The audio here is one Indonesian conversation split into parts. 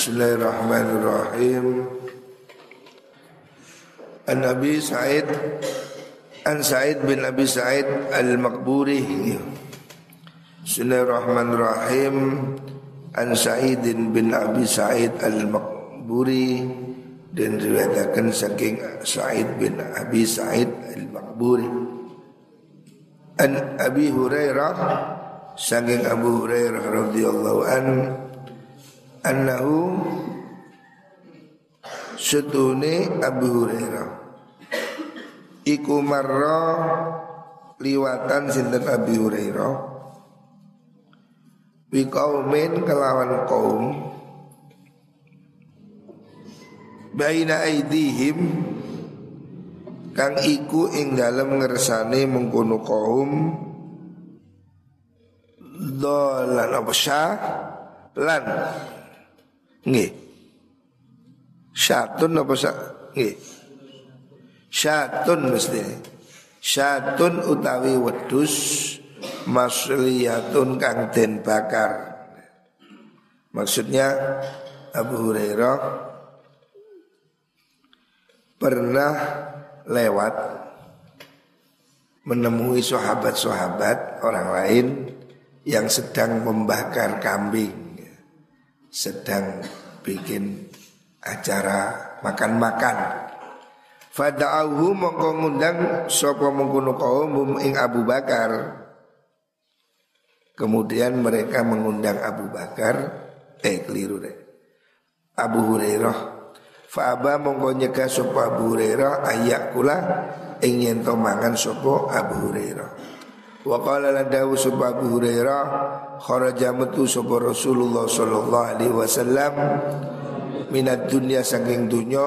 Bismillahirrahmanirrahim. An Nabi Sa'id An Sa'id bin Abi Sa'id Al-Maqburi. Bismillahirrahmanirrahim. An Sa'id bin Abi Sa'id Al-Maqburi. Dan riwayatkan saking Sa'id bin Abi Sa'id Al-Maqburi. An Abi Hurairah saking Abu Hurairah radhiyallahu an annahu setune Abu Hurairah. Iku marra liwatan sinten Abu Hurairah? Bi kelawan kaum. Baina aidihim kang iku ing dalem ngersane mengkono kaum. Dolan apa? Lan Nggih. Syatun apa sa? Nggih. Syatun mesti. Syatun utawi wedus masliyatun kang den bakar. Maksudnya Abu Hurairah pernah lewat menemui sahabat-sahabat orang lain yang sedang membakar kambing sedang bikin acara makan-makan. Fada'ahu mongko ngundang sapa mengkono kaum ing Abu Bakar. Kemudian mereka mengundang Abu Bakar, eh keliru deh. Abu Hurairah. Fa'aba mongko nyegah sapa Abu Hurairah ayak kula ing yen mangan Abu Hurairah. Wa qala ladawu sapa Abu Hurairah kharaja metu sapa Rasulullah sallallahu alaihi wasallam minat dunia saking dunya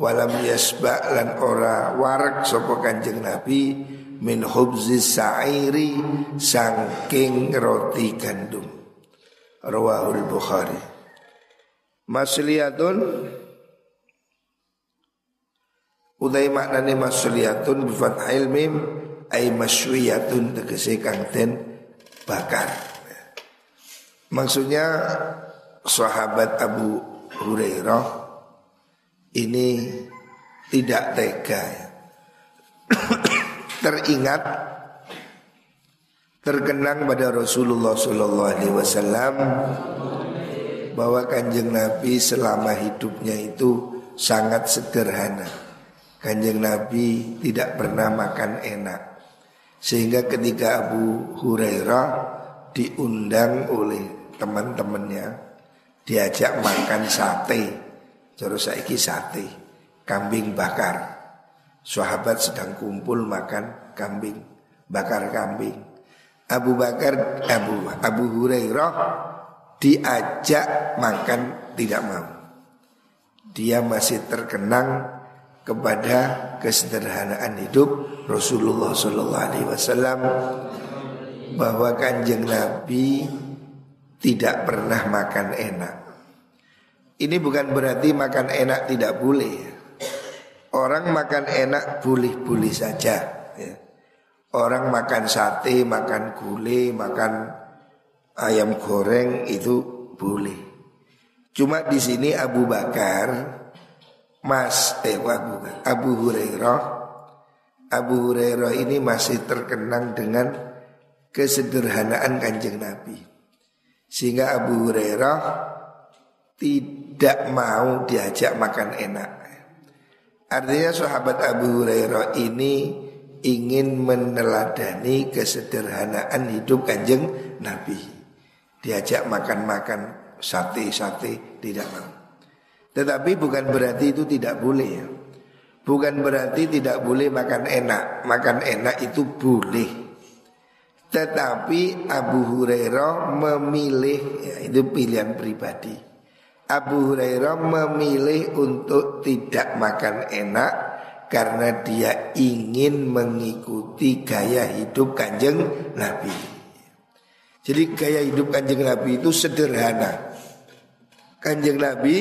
walam yasba lan ora warak sapa Kanjeng Nabi min hubzi sa'iri saking roti gandum. Rawahul Bukhari. Masliyatun Udai maknane masliyatun bifathil mim ay masywiyatun tegese kang den bakar Maksudnya sahabat Abu Hurairah ini tidak tega. Teringat terkenang pada Rasulullah Sallallahu Alaihi Wasallam bahwa kanjeng Nabi selama hidupnya itu sangat sederhana. Kanjeng Nabi tidak pernah makan enak. Sehingga ketika Abu Hurairah diundang oleh teman-temannya diajak makan sate. Terus saiki sate, kambing bakar. Sahabat sedang kumpul makan kambing, bakar kambing. Abu Bakar Abu Abu Hurairah diajak makan tidak mau. Dia masih terkenang kepada kesederhanaan hidup Rasulullah Shallallahu Alaihi Wasallam bahwa kanjeng Nabi tidak pernah makan enak. Ini bukan berarti makan enak tidak boleh. Orang makan enak boleh-boleh saja. Ya. Orang makan sate, makan gulai, makan ayam goreng itu boleh. Cuma di sini Abu Bakar, Mas eh Abu, Abu Hurairah, Abu Hurairah ini masih terkenang dengan kesederhanaan kanjeng Nabi. Sehingga Abu Hurairah tidak mau diajak makan enak. Artinya sahabat Abu Hurairah ini ingin meneladani kesederhanaan hidup kanjeng Nabi. Diajak makan-makan sate-sate tidak mau. Tetapi bukan berarti itu tidak boleh ya. Bukan berarti tidak boleh makan enak. Makan enak itu boleh. Tetapi Abu Hurairah memilih ya, itu pilihan pribadi. Abu Hurairah memilih untuk tidak makan enak karena dia ingin mengikuti gaya hidup kanjeng Nabi. Jadi gaya hidup kanjeng Nabi itu sederhana. Kanjeng Nabi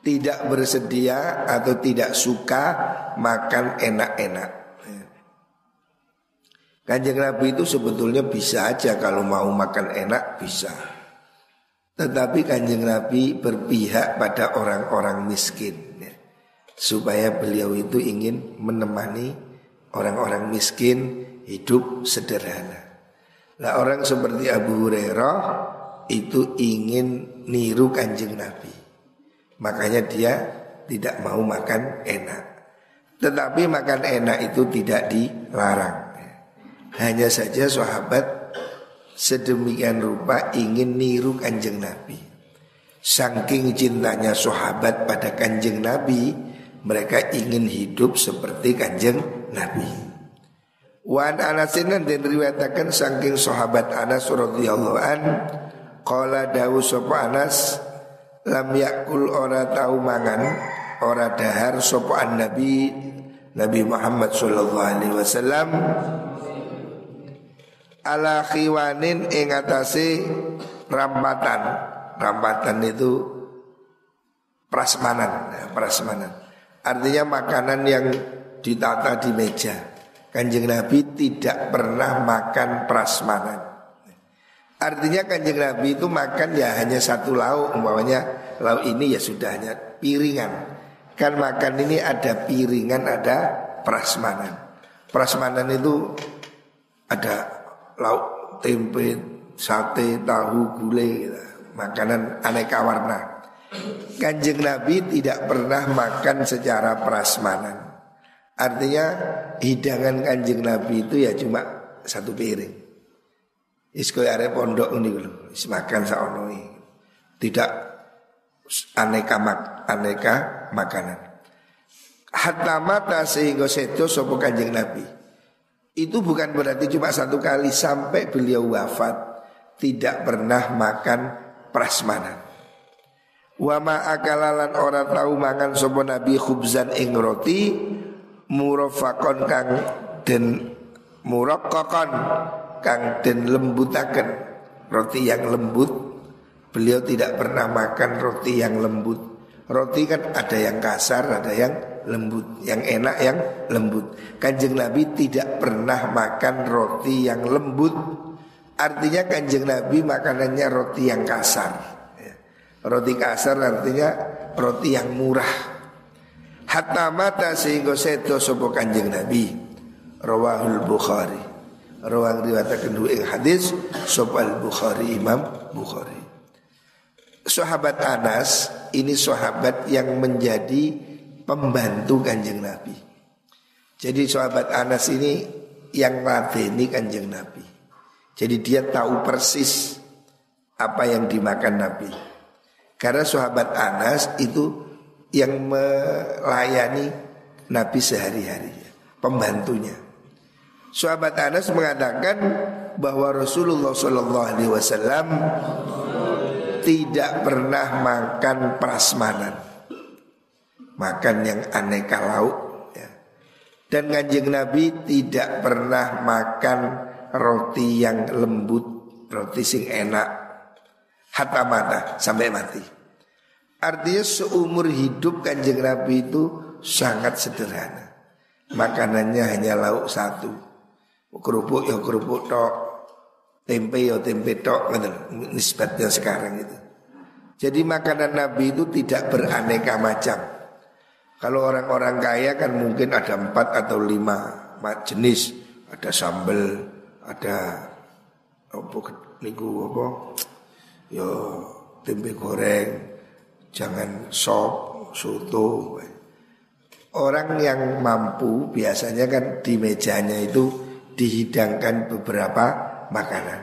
tidak bersedia atau tidak suka makan enak-enak. Kanjeng Nabi itu sebetulnya bisa aja kalau mau makan enak bisa. Tetapi kanjeng Nabi berpihak pada orang-orang miskin ya. Supaya beliau itu ingin menemani orang-orang miskin hidup sederhana Nah orang seperti Abu Hurairah itu ingin niru kanjeng Nabi Makanya dia tidak mau makan enak Tetapi makan enak itu tidak dilarang Hanya saja sahabat sedemikian rupa ingin niru kanjeng Nabi. Saking cintanya sahabat pada kanjeng Nabi, mereka ingin hidup seperti kanjeng Nabi. Wan Anasin dan riwayatakan saking sahabat Anas radhiyallahu an qala dawu sapa Anas lam yakul ora tau mangan ora dahar sapa Nabi Nabi Muhammad sallallahu alaihi wasallam ala khiwanin ing atase rampatan. Rampatan itu prasmanan, ya, prasmanan. Artinya makanan yang ditata di meja. Kanjeng Nabi tidak pernah makan prasmanan. Artinya kanjeng Nabi itu makan ya hanya satu lauk, umpamanya lauk ini ya sudah hanya piringan. Kan makan ini ada piringan, ada prasmanan. Prasmanan itu ada lauk tempe, sate, tahu, gulai, gitu. makanan aneka warna. Kanjeng Nabi tidak pernah makan secara prasmanan. Artinya hidangan kanjeng Nabi itu ya cuma satu piring. Isko are pondok ini dulu, makan saonoi. Tidak aneka mak aneka makanan. Hatta mata sehingga seto sopo kanjeng Nabi. Itu bukan berarti cuma satu kali sampai beliau wafat tidak pernah makan prasmanan. Wama akalalan orang tahu mangan sopo nabi khubzan ing roti murofakon kang den murokokon kang den lembutaken roti yang lembut. Beliau tidak pernah makan roti yang lembut. Roti kan ada yang kasar, ada yang lembut, yang enak yang lembut. Kanjeng Nabi tidak pernah makan roti yang lembut. Artinya kanjeng Nabi makanannya roti yang kasar. Ya. Roti kasar artinya roti yang murah. Hatta mata sehingga seto sopo kanjeng Nabi. Rawahul Bukhari. Rawang riwayat kedua yang hadis sopo al Bukhari Imam Bukhari. Sahabat Anas ini sahabat yang menjadi pembantu kanjeng Nabi. Jadi sahabat Anas ini yang ladeni kanjeng Nabi. Jadi dia tahu persis apa yang dimakan Nabi. Karena sahabat Anas itu yang melayani Nabi sehari-hari, pembantunya. Sahabat Anas mengatakan bahwa Rasulullah Shallallahu Alaihi Wasallam tidak pernah makan prasmanan makan yang aneka lauk ya. Dan kanjeng Nabi tidak pernah makan roti yang lembut, roti sing enak hatta mata sampai mati. Artinya seumur hidup kanjeng Nabi itu sangat sederhana. Makanannya hanya lauk satu. Kerupuk ya kerupuk tok, tempe ya tempe tok, nisbatnya sekarang itu. Jadi makanan Nabi itu tidak beraneka macam. Kalau orang-orang kaya kan mungkin ada empat atau lima jenis. Ada sambal, ada apa niku apa? Yo tempe goreng, jangan sop, soto. Orang yang mampu biasanya kan di mejanya itu dihidangkan beberapa makanan.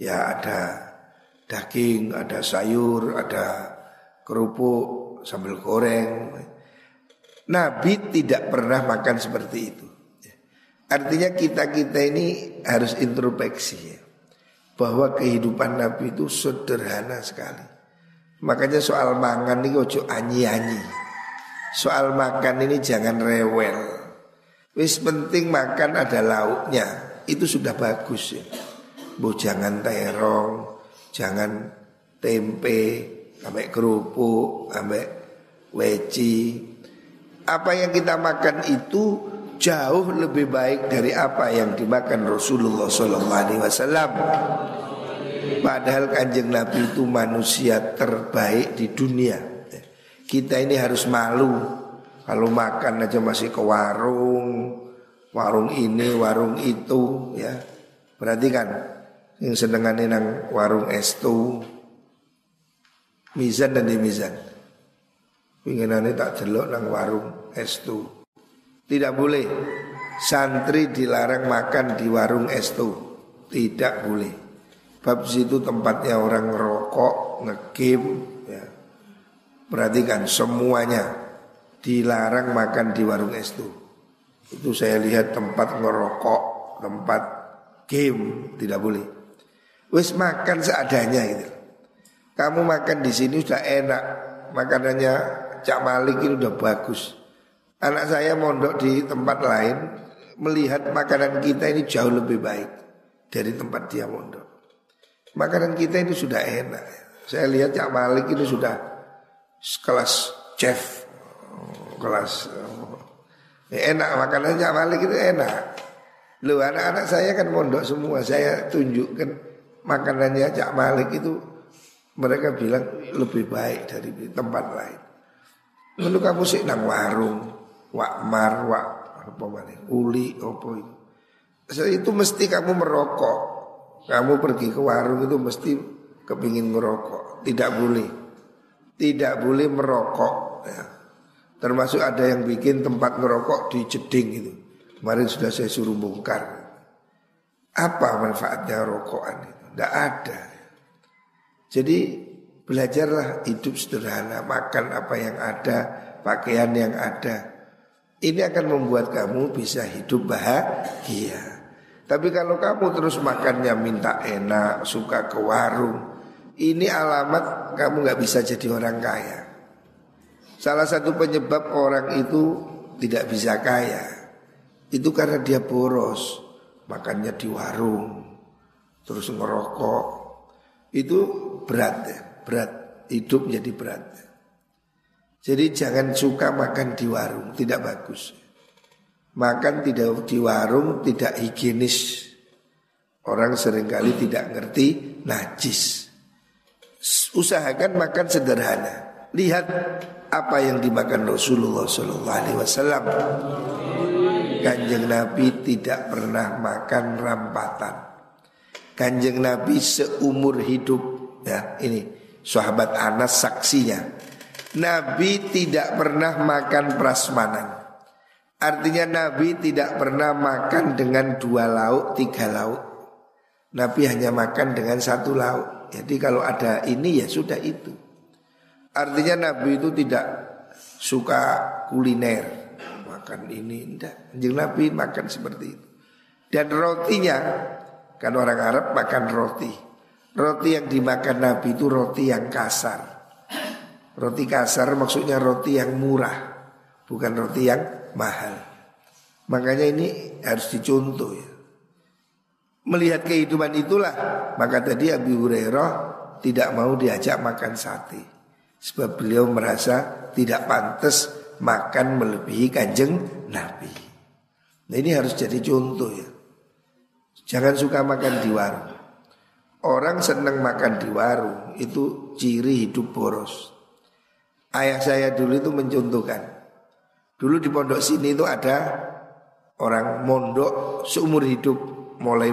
Ya ada daging, ada sayur, ada kerupuk, sambal goreng, Nabi tidak pernah makan seperti itu. Artinya kita-kita ini harus introspeksi ya. Bahwa kehidupan Nabi itu sederhana sekali. Makanya soal makan ini ojo anyi-anyi. Soal makan ini jangan rewel. Wis penting makan ada lauknya. Itu sudah bagus ya. Bu jangan terong, jangan tempe, sampai kerupuk, sampai weci, apa yang kita makan itu jauh lebih baik dari apa yang dimakan Rasulullah Wasallam. Padahal kanjeng Nabi itu manusia terbaik di dunia Kita ini harus malu Kalau makan aja masih ke warung Warung ini, warung itu ya. Berarti kan Yang senengannya nang warung estu Mizan dan di mizan Pinginannya tak jelok nang warung estu Tidak boleh. Santri dilarang makan di warung estu Tidak boleh. Bab situ tempatnya orang ngerokok, ngekim ya. Perhatikan semuanya Dilarang makan di warung estu Itu saya lihat tempat ngerokok Tempat game Tidak boleh. Wis makan seadanya gitu. Kamu makan di sini sudah enak Makanannya Cak Malik itu udah bagus. Anak saya mondok di tempat lain melihat makanan kita ini jauh lebih baik dari tempat dia mondok. Makanan kita ini sudah enak. Saya lihat Cak Malik itu sudah kelas chef, kelas ya enak makanan Cak Malik itu enak. Lu anak-anak saya kan mondok semua. Saya tunjukkan makanannya Cak Malik itu mereka bilang lebih baik dari tempat lain. Lalu kamu sih nang warung, wakmar, wak apa mana? Uli apa itu. So, itu mesti kamu merokok. Kamu pergi ke warung itu mesti kepingin merokok. Tidak boleh. Tidak boleh merokok. Ya. Termasuk ada yang bikin tempat ngerokok di jeding itu. Kemarin sudah saya suruh bongkar. Apa manfaatnya rokokan itu? Tidak ada. Jadi belajarlah hidup sederhana, makan apa yang ada, pakaian yang ada. Ini akan membuat kamu bisa hidup bahagia. Tapi kalau kamu terus makannya minta enak, suka ke warung, ini alamat kamu nggak bisa jadi orang kaya. Salah satu penyebab orang itu tidak bisa kaya itu karena dia boros, makannya di warung, terus ngerokok. Itu berat ya, berat hidup jadi berat. Jadi jangan suka makan di warung, tidak bagus. Makan tidak di warung tidak higienis. Orang sering kali tidak ngerti najis. Usahakan makan sederhana. Lihat apa yang dimakan Rasulullah Sallallahu Alaihi Wasallam. Kanjeng Nabi tidak pernah makan rampatan. Kanjeng Nabi seumur hidup ya ini sahabat Anas saksinya. Nabi tidak pernah makan prasmanan. Artinya Nabi tidak pernah makan dengan dua lauk, tiga lauk. Nabi hanya makan dengan satu lauk. Jadi kalau ada ini ya sudah itu Artinya Nabi itu tidak suka kuliner Makan ini, tidak Jadi Nabi makan seperti itu Dan rotinya Kan orang Arab makan roti Roti yang dimakan Nabi itu roti yang kasar Roti kasar maksudnya roti yang murah, bukan roti yang mahal. Makanya ini harus dicontoh ya. Melihat kehidupan itulah, maka tadi Abu Hurairah tidak mau diajak makan sate. Sebab beliau merasa tidak pantas makan melebihi kanjeng Nabi. Nah ini harus jadi contoh ya. Jangan suka makan di warung. Orang senang makan di warung itu ciri hidup boros. Ayah saya dulu itu mencontohkan. Dulu di pondok sini itu ada orang mondok seumur hidup mulai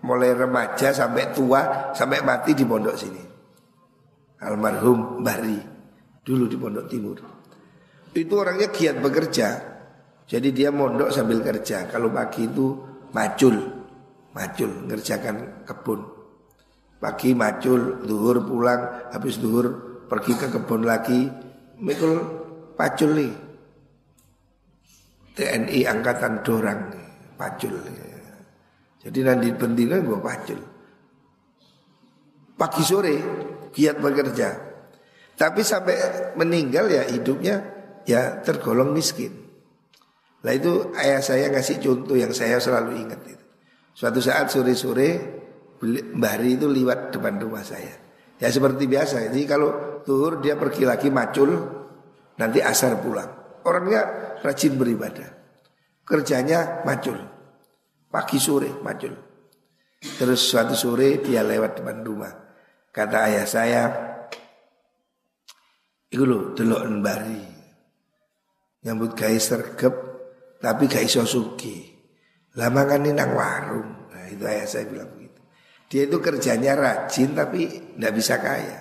mulai remaja sampai tua sampai mati di pondok sini. Almarhum Bari dulu di pondok timur. Itu orangnya giat bekerja. Jadi dia mondok sambil kerja. Kalau pagi itu macul, macul ngerjakan kebun. Pagi macul, duhur pulang, habis duhur pergi ke kebun lagi mikul pacul nih TNI angkatan dorang pacul jadi nanti bendina gue pacul pagi sore giat bekerja tapi sampai meninggal ya hidupnya ya tergolong miskin lah itu ayah saya ngasih contoh yang saya selalu ingat itu suatu saat sore-sore Mbari itu lewat depan rumah saya Ya seperti biasa. Jadi kalau tuhur dia pergi lagi macul, nanti asar pulang. Orangnya rajin beribadah. Kerjanya macul. Pagi sore macul. Terus suatu sore dia lewat depan rumah. Kata ayah saya, Iku lho delok embari. Nyambut gawe sergep tapi gak iso suki. Lah mangane nang warung. Nah, itu ayah saya bilang begitu. Dia itu kerjanya rajin tapi tidak bisa kaya.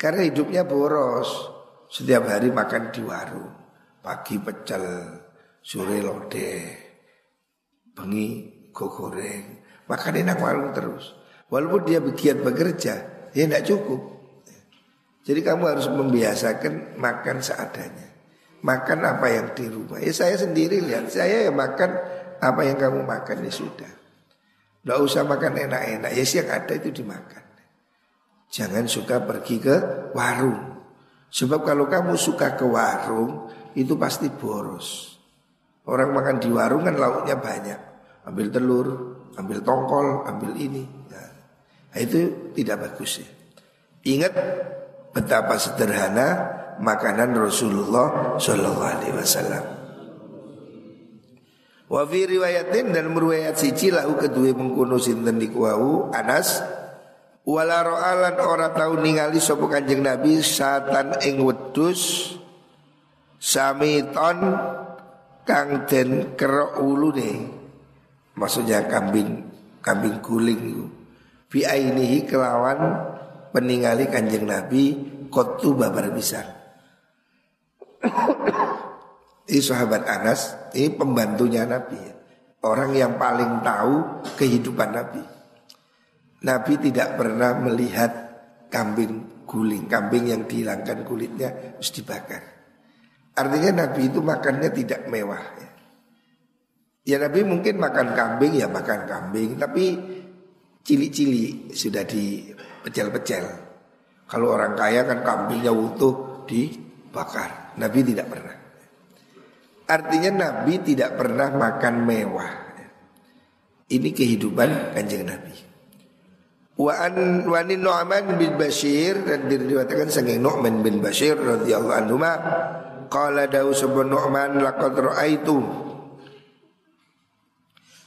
Karena hidupnya boros. Setiap hari makan di warung. Pagi pecel, sore lodeh, bengi goreng. Makan enak warung terus. Walaupun dia giat bekerja, ya tidak cukup. Jadi kamu harus membiasakan makan seadanya. Makan apa yang di rumah. Ya saya sendiri lihat, saya ya makan apa yang kamu makan ya sudah. Tidak usah makan enak-enak, ya yang ada itu dimakan. Jangan suka pergi ke warung. Sebab kalau kamu suka ke warung, itu pasti boros. Orang makan di warung kan lauknya banyak. Ambil telur, ambil tongkol, ambil ini. Nah, itu tidak bagus ya. Ingat betapa sederhana makanan Rasulullah Shallallahu Alaihi Wasallam. Wa fi riwayatin dan meruayat siji lahu kedua mengkuno sinten dikuau Anas wala ro'alan ora tau ningali sapa Kanjeng Nabi satan ing wedhus samiton kang den kerok ulune maksudnya kambing kambing guling itu bi ainihi kelawan peningali kanjeng Nabi kotu babar bisa ini sahabat Anas ini pembantunya Nabi. Orang yang paling tahu kehidupan Nabi. Nabi tidak pernah melihat kambing guling. Kambing yang dihilangkan kulitnya harus dibakar. Artinya Nabi itu makannya tidak mewah ya. Ya Nabi mungkin makan kambing ya makan kambing. Tapi cili-cili sudah dipecel-pecel. Kalau orang kaya kan kambingnya utuh dibakar. Nabi tidak pernah. Artinya Nabi tidak pernah makan mewah. Ini kehidupan kanjeng Nabi. Wa an wanin Nu'man bin Bashir dan diriwayatkan sanging Nu'man bin Bashir radhiyallahu anhu ma qala dawu sabun Nu'man laqad ra'aitu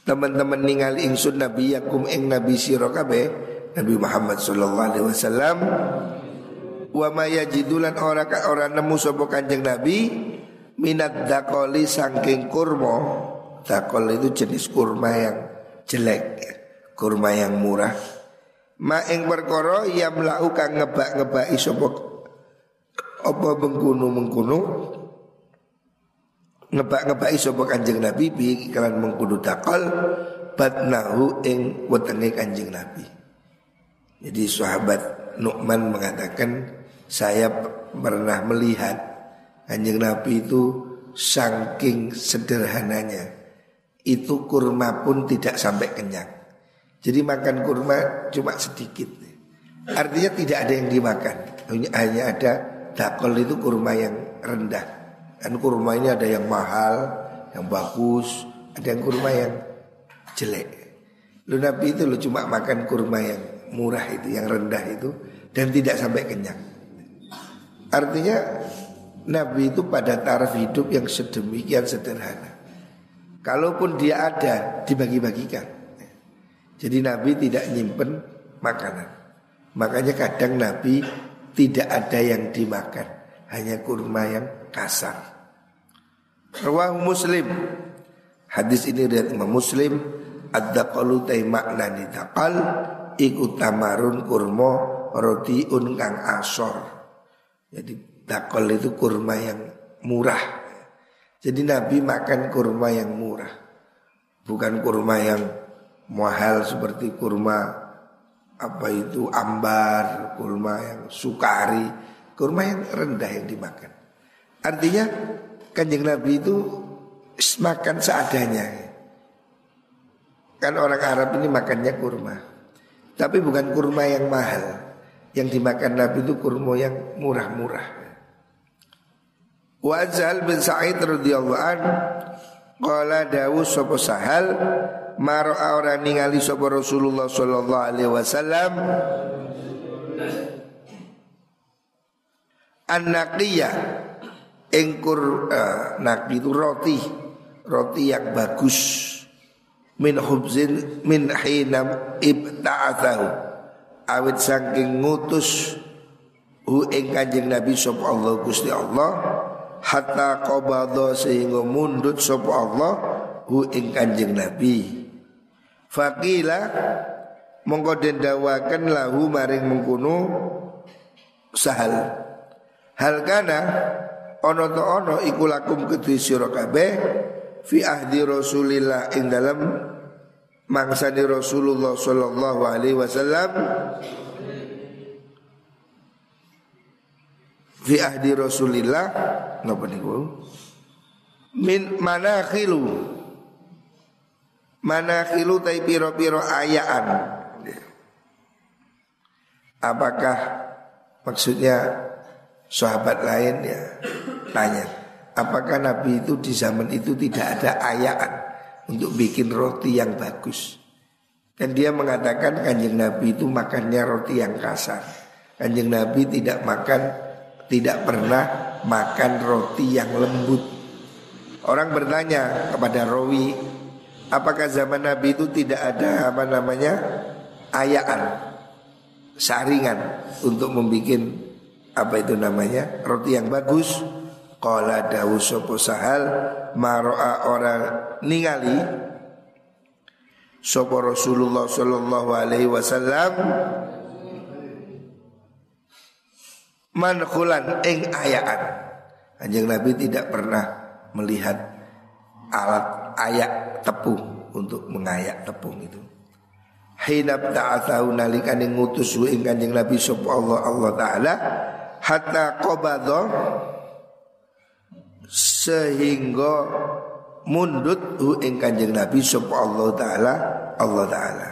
teman-teman ningali ingsun nabi yakum ing nabi sira kabeh Nabi Muhammad sallallahu alaihi wasallam. Wa ma yajidulan ora ora nemu sapa Kanjeng Nabi minat dakoli saking kurma. Dakol itu jenis kurma yang jelek kurma yang murah. Ma ing perkara yang melakukan ngebak-ngebaki sapa apa mengkuno-mengkuno ngebak-ngebaki sapa Kanjeng Nabi bi kalian mengkudu takal batnahu ing wetenge Kanjeng Nabi. Jadi sahabat Nu'man mengatakan saya pernah melihat Kanjeng Nabi itu saking sederhananya itu kurma pun tidak sampai kenyang. Jadi makan kurma cuma sedikit. Artinya tidak ada yang dimakan. Hanya ada dakol itu kurma yang rendah. Kan kurma ini ada yang mahal, yang bagus, ada yang kurma yang jelek. Lu Nabi itu lu cuma makan kurma yang murah itu, yang rendah itu dan tidak sampai kenyang. Artinya Nabi itu pada taraf hidup yang sedemikian sederhana. Kalaupun dia ada dibagi-bagikan. Jadi Nabi tidak nyimpen makanan. Makanya kadang Nabi tidak ada yang dimakan, hanya kurma yang kasar. Rawahu Muslim. Hadis ini dari Imam Muslim. Ad-daqalu tay makna daqal iku tamarun kurma rotiun kang asor. Jadi dakol itu kurma yang murah. Jadi Nabi makan kurma yang murah. Bukan kurma yang mahal seperti kurma apa itu ambar, kurma yang sukari, kurma yang rendah yang dimakan. Artinya kanjeng Nabi itu makan seadanya. Kan orang Arab ini makannya kurma. Tapi bukan kurma yang mahal. Yang dimakan Nabi itu kurma yang murah-murah. Wajal bin Sa'id radhiyallahu an qala dawu sapa sahal maro ora ningali sapa Rasulullah sallallahu alaihi wasallam an-naqiyah Engkur uh, nak itu roti. Roti yang bagus. Min hubzin min hinam ibta'athahu. Awit saking ngutus hu ing kanjeng Nabi sapa Allah Gusti Allah. Hatta qabadha sehingga mundut sapa Allah hu ing kanjeng Nabi. Faqila mongko den dawaken lahu maring mengkono sahal. Hal kana ono to ono iku lakum kedue sira kabeh fi ahdi Rasulillah ing dalam mangsani Rasulullah sallallahu alaihi wasallam. Fi ahdi Rasulillah napa niku? Min manakhilu. Manakhilu tai piro-piro ayaan. Apakah maksudnya sahabat lain ya tanya apakah Nabi itu di zaman itu tidak ada ayaan untuk bikin roti yang bagus? Dan dia mengatakan kanjeng Nabi itu makannya roti yang kasar. Kanjeng Nabi tidak makan tidak pernah makan roti yang lembut. Orang bertanya kepada Rawi apakah zaman Nabi itu tidak ada apa namanya ayaan saringan untuk membuat apa itu namanya? Roti yang bagus. Qala dawu sopo sahal. Maro'a orang ningali Sopo Rasulullah Sallallahu alaihi wasallam. Manhulan ing ayaan. Anjing Nabi tidak pernah melihat alat ayak tepung untuk mengayak tepung itu. Hinab ta'athahu nalikan ngutus ing kanjeng Nabi sapa Allah Allah taala hatta qabadha sehingga mundut hu ing Kanjeng Nabi sapa Allah taala Allah taala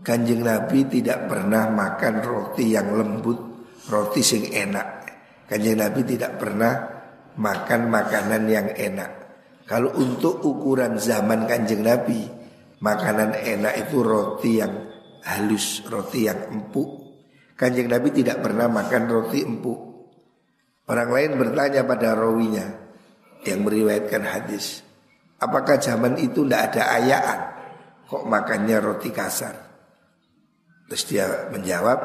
Kanjeng Nabi tidak pernah makan roti yang lembut, roti sing enak. Kanjeng Nabi tidak pernah makan makanan yang enak. Kalau untuk ukuran zaman Kanjeng Nabi, makanan enak itu roti yang halus, roti yang empuk. Kanjeng Nabi tidak pernah makan roti empuk. Orang lain bertanya pada rawinya yang meriwayatkan hadis, apakah zaman itu tidak ada ayaan? Kok makannya roti kasar? Terus dia menjawab,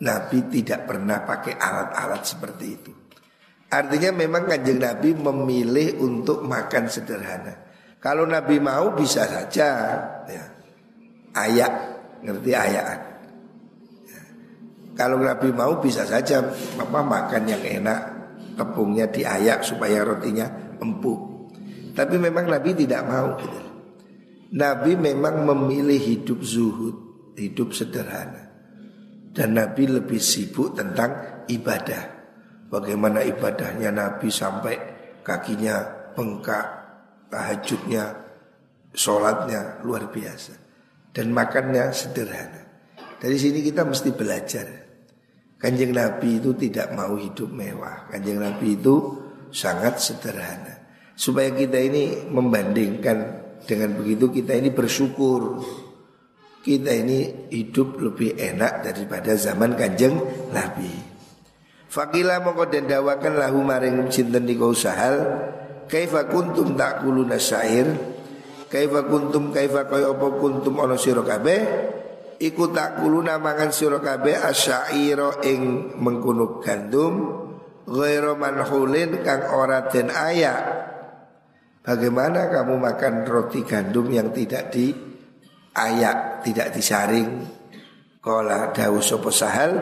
Nabi tidak pernah pakai alat-alat seperti itu. Artinya memang kanjeng Nabi memilih untuk makan sederhana. Kalau Nabi mau bisa saja ya, ayak ngerti ayaan. Ya. Kalau Nabi mau bisa saja apa makan yang enak, tepungnya diayak supaya rotinya empuk. Tapi memang Nabi tidak mau. Nabi memang memilih hidup zuhud, hidup sederhana. Dan Nabi lebih sibuk tentang ibadah. Bagaimana ibadahnya Nabi sampai kakinya bengkak, tahajudnya, sholatnya luar biasa dan makannya sederhana. Dari sini kita mesti belajar. Kanjeng Nabi itu tidak mau hidup mewah. Kanjeng Nabi itu sangat sederhana. Supaya kita ini membandingkan dengan begitu kita ini bersyukur. Kita ini hidup lebih enak daripada zaman kanjeng Nabi. Fakila mongko den dawakan lahu maring sinten niku sahal kaifa kuntum takuluna syair kaifa kuntum kaifa kaya apa kuntum ana sira kabeh iku tak kuluna mangan sira kabeh asyaira ing mengkono gandum ghairu manhulin kang ora den ayak Bagaimana kamu makan roti gandum yang tidak di ayak, tidak disaring? Kala dawu sapa sahal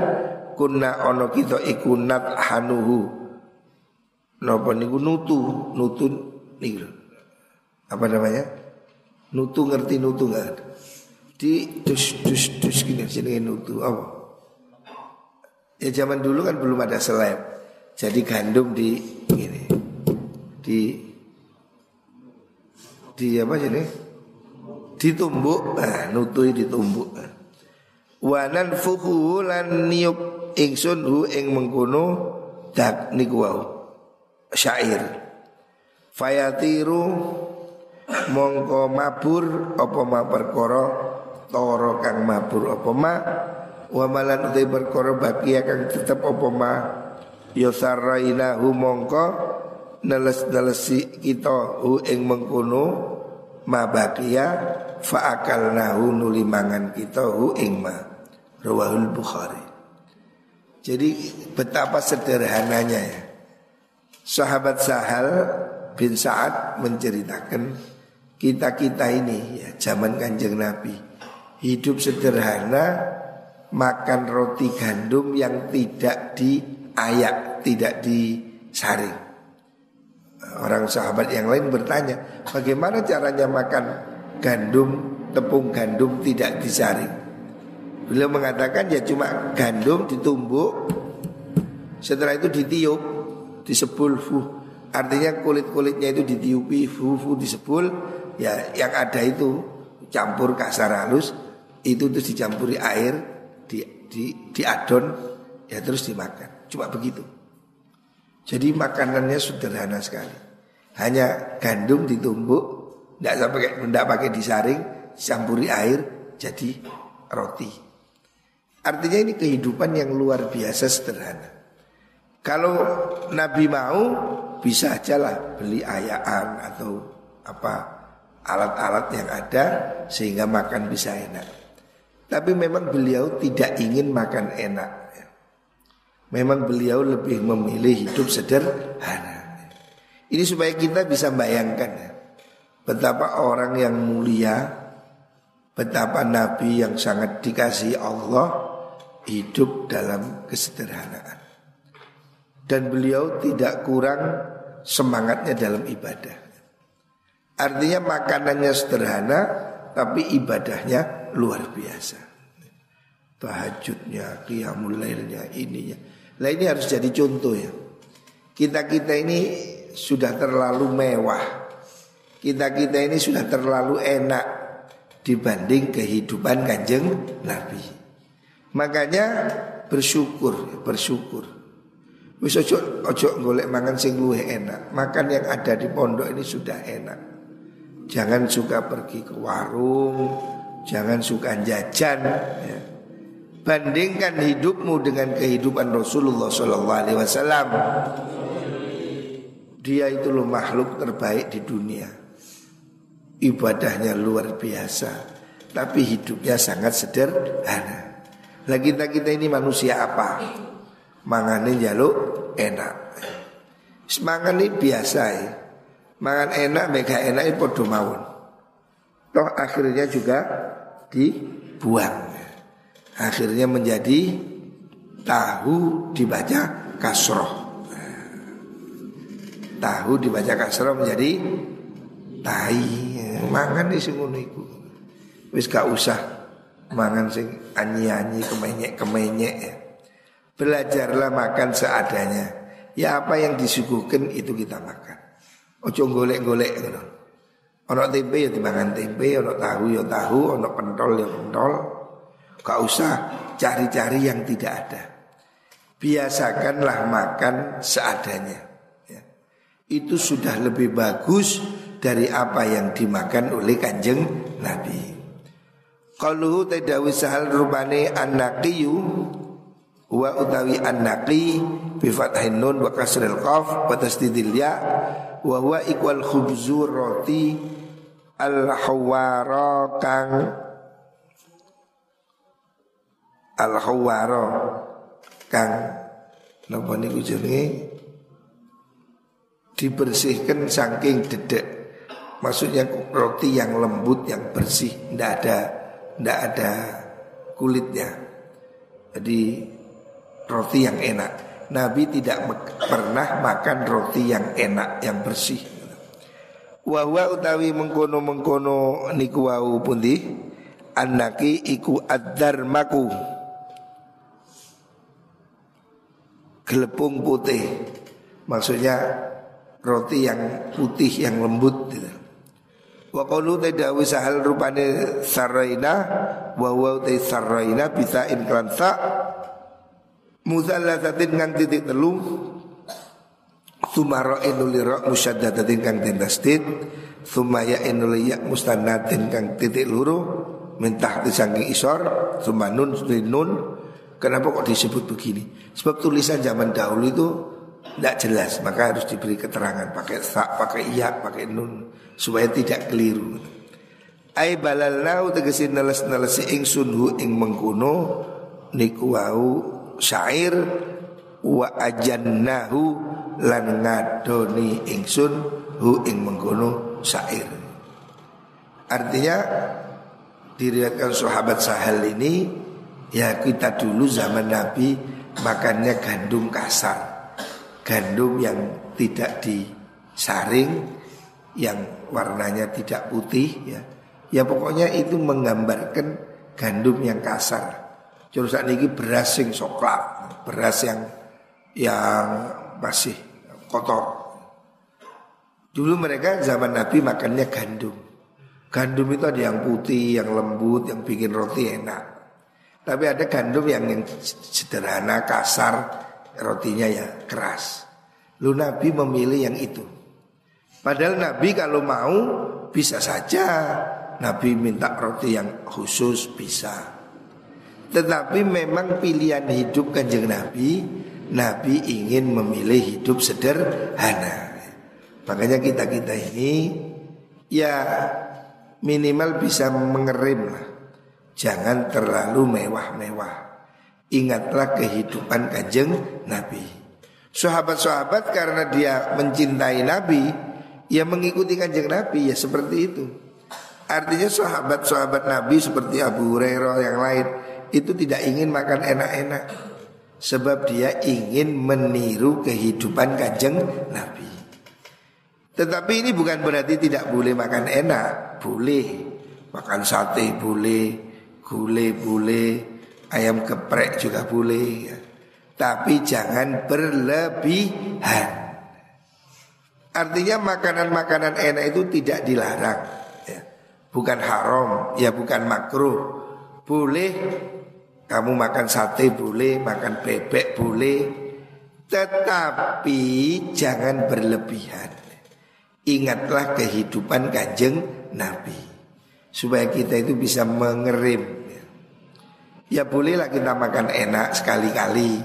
kunna ono kita iku nat hanuhu. Napa niku nutu, nutu niku. Apa namanya? Nutu ngerti nutu nggak? Di dus dus dus gini sini nutu apa? Ya zaman dulu kan belum ada seleb. Jadi gandum di ini di di apa jadi ditumbuk nah, nutui ditumbuk wanan fuhu lan niup ingsun hu ing mengkono dak niku wau syair fayatiru mongko mabur apa ma perkara toro kang mabur apa ma wa malan utai perkara bakia kang tetep apa ma. Yusarrainahu mongko neles-nelesi kita hu ing mengkono mabakia fa akalnahu nuli mangan kita hu ing ma. Rawahul bukhari. Jadi betapa sederhananya ya. Sahabat Sahal bin Sa'ad menceritakan kita-kita ini ya zaman kanjeng Nabi hidup sederhana makan roti gandum yang tidak diayak, tidak disaring. Orang sahabat yang lain bertanya, bagaimana caranya makan gandum, tepung gandum tidak disaring? Beliau mengatakan ya cuma gandum ditumbuk, setelah itu ditiup, disebul fuh. Artinya kulit-kulitnya itu ditiupi, fuh fuh disebul, ya yang ada itu campur kasar halus, itu terus dicampuri air, di, di, diadon, ya terus dimakan. Cuma begitu. Jadi makanannya sederhana sekali. Hanya gandum ditumbuk, tidak sampai tidak pakai disaring, campuri air, jadi roti. Artinya ini kehidupan yang luar biasa sederhana. Kalau Nabi mau bisa aja lah beli ayaan atau apa alat-alat yang ada sehingga makan bisa enak. Tapi memang beliau tidak ingin makan enak. Memang beliau lebih memilih hidup sederhana. Ini supaya kita bisa bayangkan ya, betapa orang yang mulia, betapa nabi yang sangat dikasih Allah hidup dalam kesederhanaan. Dan beliau tidak kurang semangatnya dalam ibadah. Artinya makanannya sederhana tapi ibadahnya luar biasa. Tahajudnya, qiyamul lailnya, ininya. Nah ini harus jadi contoh ya. Kita-kita ini sudah terlalu mewah. Kita-kita ini sudah terlalu enak dibanding kehidupan kanjeng Nabi. Makanya bersyukur, bersyukur. Wis ojo ojo golek mangan sing luwih enak. Makan yang ada di pondok ini sudah enak. Jangan suka pergi ke warung, jangan suka jajan ya. Bandingkan hidupmu dengan kehidupan Rasulullah Sallallahu Alaihi Wasallam. Dia itu loh makhluk terbaik di dunia. Ibadahnya luar biasa, tapi hidupnya sangat sederhana. Lah kita kita ini manusia apa? Mangane jaluk enak. Semangan ini biasa ya. Mangan enak, mega enak itu podo mawon. Toh akhirnya juga dibuang. Akhirnya menjadi tahu dibaca kasroh. Tahu dibaca kasroh menjadi tai. Mangan di iku. Wis gak usah mangan sing anyi-anyi kemenyek-kemenyek ya. Belajarlah makan seadanya. Ya apa yang disuguhkan itu kita makan. Ojo golek-golek gitu. Ono tempe ya dimakan tempe, ono tahu ya tahu, ono pentol ya pentol. Gak usah cari-cari yang tidak ada. Biasakanlah makan seadanya. Ya. Itu sudah lebih bagus dari apa yang dimakan oleh kanjeng Nabi. Kalau tidak wisahal rubani an-naqiyu wa utawi an-naqi fathin nun wa kasril tasdidil ya wa huwa ikwal khubzu roti al hawara kang al hawara kang napa niku jenenge? Dibersihkan saking dedek. Maksudnya roti yang lembut yang bersih ndak ada ndak ada kulitnya. Jadi roti yang enak Nabi tidak pernah makan roti yang enak yang bersih Wahwa utawi mengkono mengkono niku wau pundi anaki iku ad-darmaku gelepung putih. Maksudnya roti yang putih yang lembut gitu. Wa qalu tadawi sahal rupane saraina wa wa ta saraina bisa inklan sa muzallatatin kang titik telu. Sumara inuli ra musyaddadatin kang tintastit Sumaya inuli ya mustanatin kang titik luru. Mintah disangking isor. Sumanun nun Kenapa kok disebut begini? Sebab tulisan zaman dahulu itu tidak jelas. Maka harus diberi keterangan. Pakai sa, pakai iya, pakai nun. Supaya tidak keliru. Ai balalnau tegesin neles-neles ingsun hu ing mengkuno. Niku wau syair wa ajannahu lan ngadoni ingsun hu ing mengkono syair. Artinya diriwayatkan sahabat Sahal ini ya kita dulu zaman Nabi makannya gandum kasar. Gandum yang tidak disaring yang warnanya tidak putih ya. Ya pokoknya itu menggambarkan gandum yang kasar. Jurusan ini beras yang coklat, beras yang yang masih kotor. Dulu mereka zaman Nabi makannya gandum. Gandum itu ada yang putih, yang lembut, yang bikin roti enak. Tapi ada gandum yang sederhana, kasar, rotinya ya keras. Lu Nabi memilih yang itu. Padahal Nabi kalau mau bisa saja Nabi minta roti yang khusus bisa. Tetapi memang pilihan hidup kanjeng Nabi Nabi ingin memilih hidup sederhana. Makanya kita-kita ini ya minimal bisa mengerim lah. Jangan terlalu mewah-mewah. Ingatlah kehidupan kanjeng Nabi. Sahabat-sahabat karena dia mencintai Nabi, ya mengikuti kanjeng Nabi ya seperti itu. Artinya sahabat-sahabat Nabi seperti Abu Hurairah yang lain itu tidak ingin makan enak-enak. Sebab dia ingin meniru kehidupan kanjeng Nabi. Tetapi ini bukan berarti tidak boleh makan enak. Boleh. Makan sate boleh. Gule boleh. Ayam geprek juga boleh. Ya. Tapi jangan berlebihan. Artinya makanan-makanan enak itu tidak dilarang. Ya. Bukan haram. Ya bukan makruh. Boleh kamu makan sate boleh, makan bebek boleh, tetapi jangan berlebihan. Ingatlah kehidupan kanjeng Nabi supaya kita itu bisa mengerim. Ya bolehlah kita makan enak sekali-kali,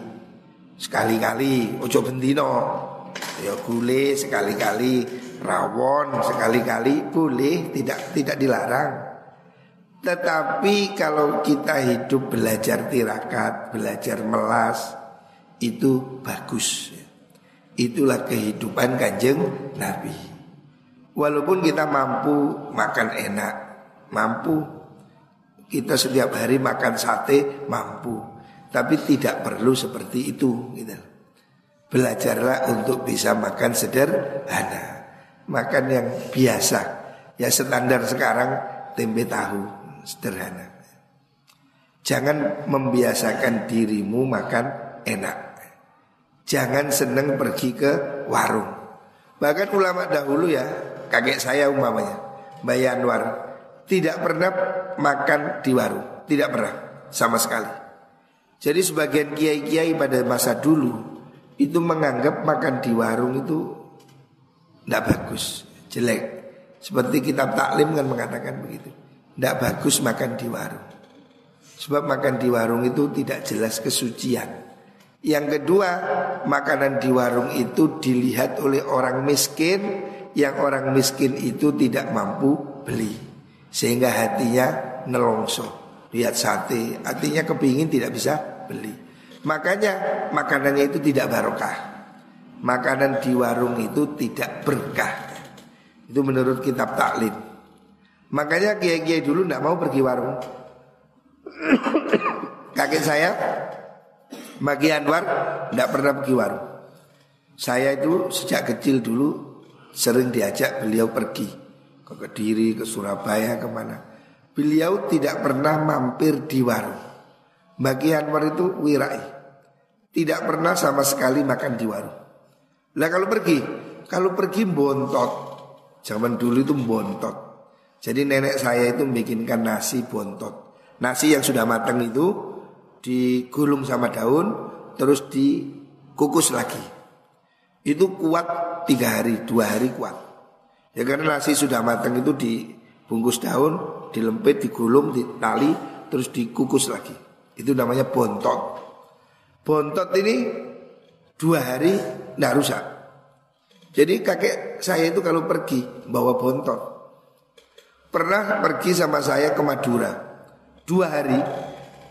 sekali-kali, ojo bendino, ya gule sekali-kali, rawon sekali-kali boleh, tidak tidak dilarang. Tetapi kalau kita hidup belajar tirakat, belajar melas Itu bagus. Itulah kehidupan kanjeng Nabi. Walaupun kita mampu makan enak Mampu. Kita setiap hari makan sate mampu. Tapi tidak perlu seperti itu gitu. Belajarlah untuk bisa makan sederhana. Makan yang biasa. Ya standar sekarang tempe tahu sederhana. Jangan membiasakan dirimu makan enak. Jangan senang pergi ke warung. Bahkan ulama dahulu ya, kakek saya umpamanya, Mbak Yanwar, tidak pernah makan di warung, tidak pernah sama sekali. Jadi sebagian kiai-kiai pada masa dulu itu menganggap makan di warung itu tidak bagus, jelek. Seperti kitab taklim kan mengatakan begitu. Tidak bagus makan di warung. Sebab makan di warung itu tidak jelas kesucian. Yang kedua Makanan di warung itu dilihat oleh orang miskin Yang orang miskin itu tidak mampu beli. Sehingga hatinya nelongso. Lihat sate Artinya kepingin tidak bisa beli. Makanya makanannya itu tidak barokah. Makanan di warung itu tidak berkah. Itu menurut kitab taklim Makanya kiai-kiai dulu tidak mau pergi warung. Kakek saya, Magi Anwar, tidak pernah pergi warung. Saya itu sejak kecil dulu sering diajak beliau pergi ke Kediri, ke Surabaya, ke mana. Beliau tidak pernah mampir di warung. Magi Anwar itu wirai. Tidak pernah sama sekali makan di warung. Lah kalau pergi, kalau pergi bontot. Zaman dulu itu bontot. Jadi nenek saya itu membikinkan nasi bontot. Nasi yang sudah matang itu digulung sama daun, terus dikukus lagi. Itu kuat tiga hari, dua hari kuat. Ya karena nasi sudah matang itu dibungkus daun, dilempit, digulung, ditali, terus dikukus lagi. Itu namanya bontot. Bontot ini Dua hari tidak rusak. Jadi kakek saya itu kalau pergi bawa bontot. Pernah pergi sama saya ke Madura. Dua hari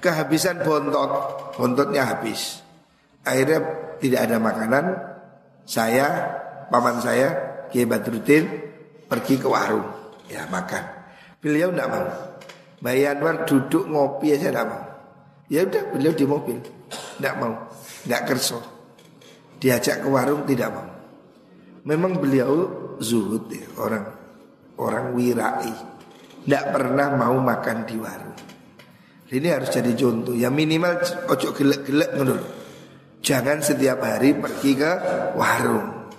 kehabisan bontot. Bontotnya habis. Akhirnya tidak ada makanan. Saya, paman saya, Kiai Badruddin pergi ke warung. Ya makan. Beliau tidak mau. Mbak Yanwar duduk ngopi aja tidak mau. Ya udah beliau di mobil. Tidak mau. Tidak kerso. Diajak ke warung tidak mau. Memang beliau zuhud ya, orang orang wirai. Tidak pernah mau makan di warung. Ini harus jadi contoh. Ya minimal ojo gelek-gelek menurut. Jangan setiap hari pergi ke warung.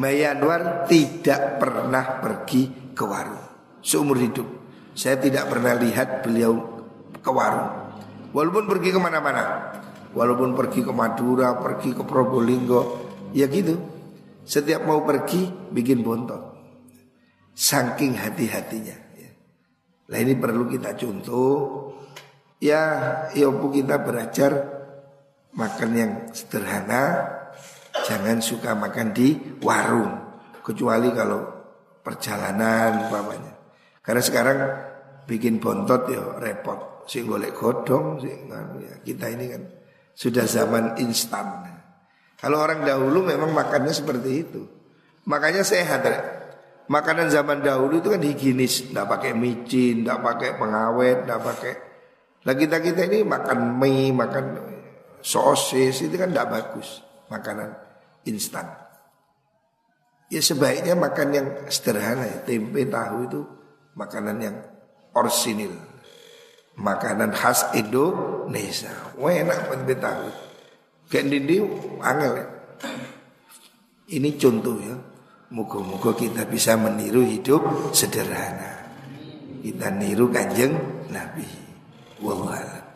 Mayanwar tidak pernah pergi ke warung seumur hidup. Saya tidak pernah lihat beliau ke warung. Walaupun pergi ke mana-mana. Walaupun pergi ke Madura, pergi ke Probolinggo. Ya gitu. Setiap mau pergi bikin bontot. Saking hati-hatinya. Nah ini perlu kita contoh. Ya, yopu ya kita belajar makan yang sederhana. Jangan suka makan di warung. Kecuali kalau perjalanan umpamanya. Karena sekarang bikin bontot ya repot. Sing golek godong, sing ya, kita ini kan sudah zaman instan. Kalau orang dahulu memang makannya seperti itu. Makanya sehat. Makanan zaman dahulu itu kan higienis, tidak pakai micin, tidak pakai pengawet, tidak pakai. Nah kita kita ini makan mie, makan sosis itu kan tidak bagus, makanan instan. Ya sebaiknya makan yang sederhana ya, tempe tahu itu makanan yang orsinil, makanan khas Indonesia. Wah enak tempe tahu. Kayak dindi angel ya. Ini contoh ya. Moga-moga kita bisa meniru hidup sederhana. Kita niru kanjeng Nabi. Wallahualam.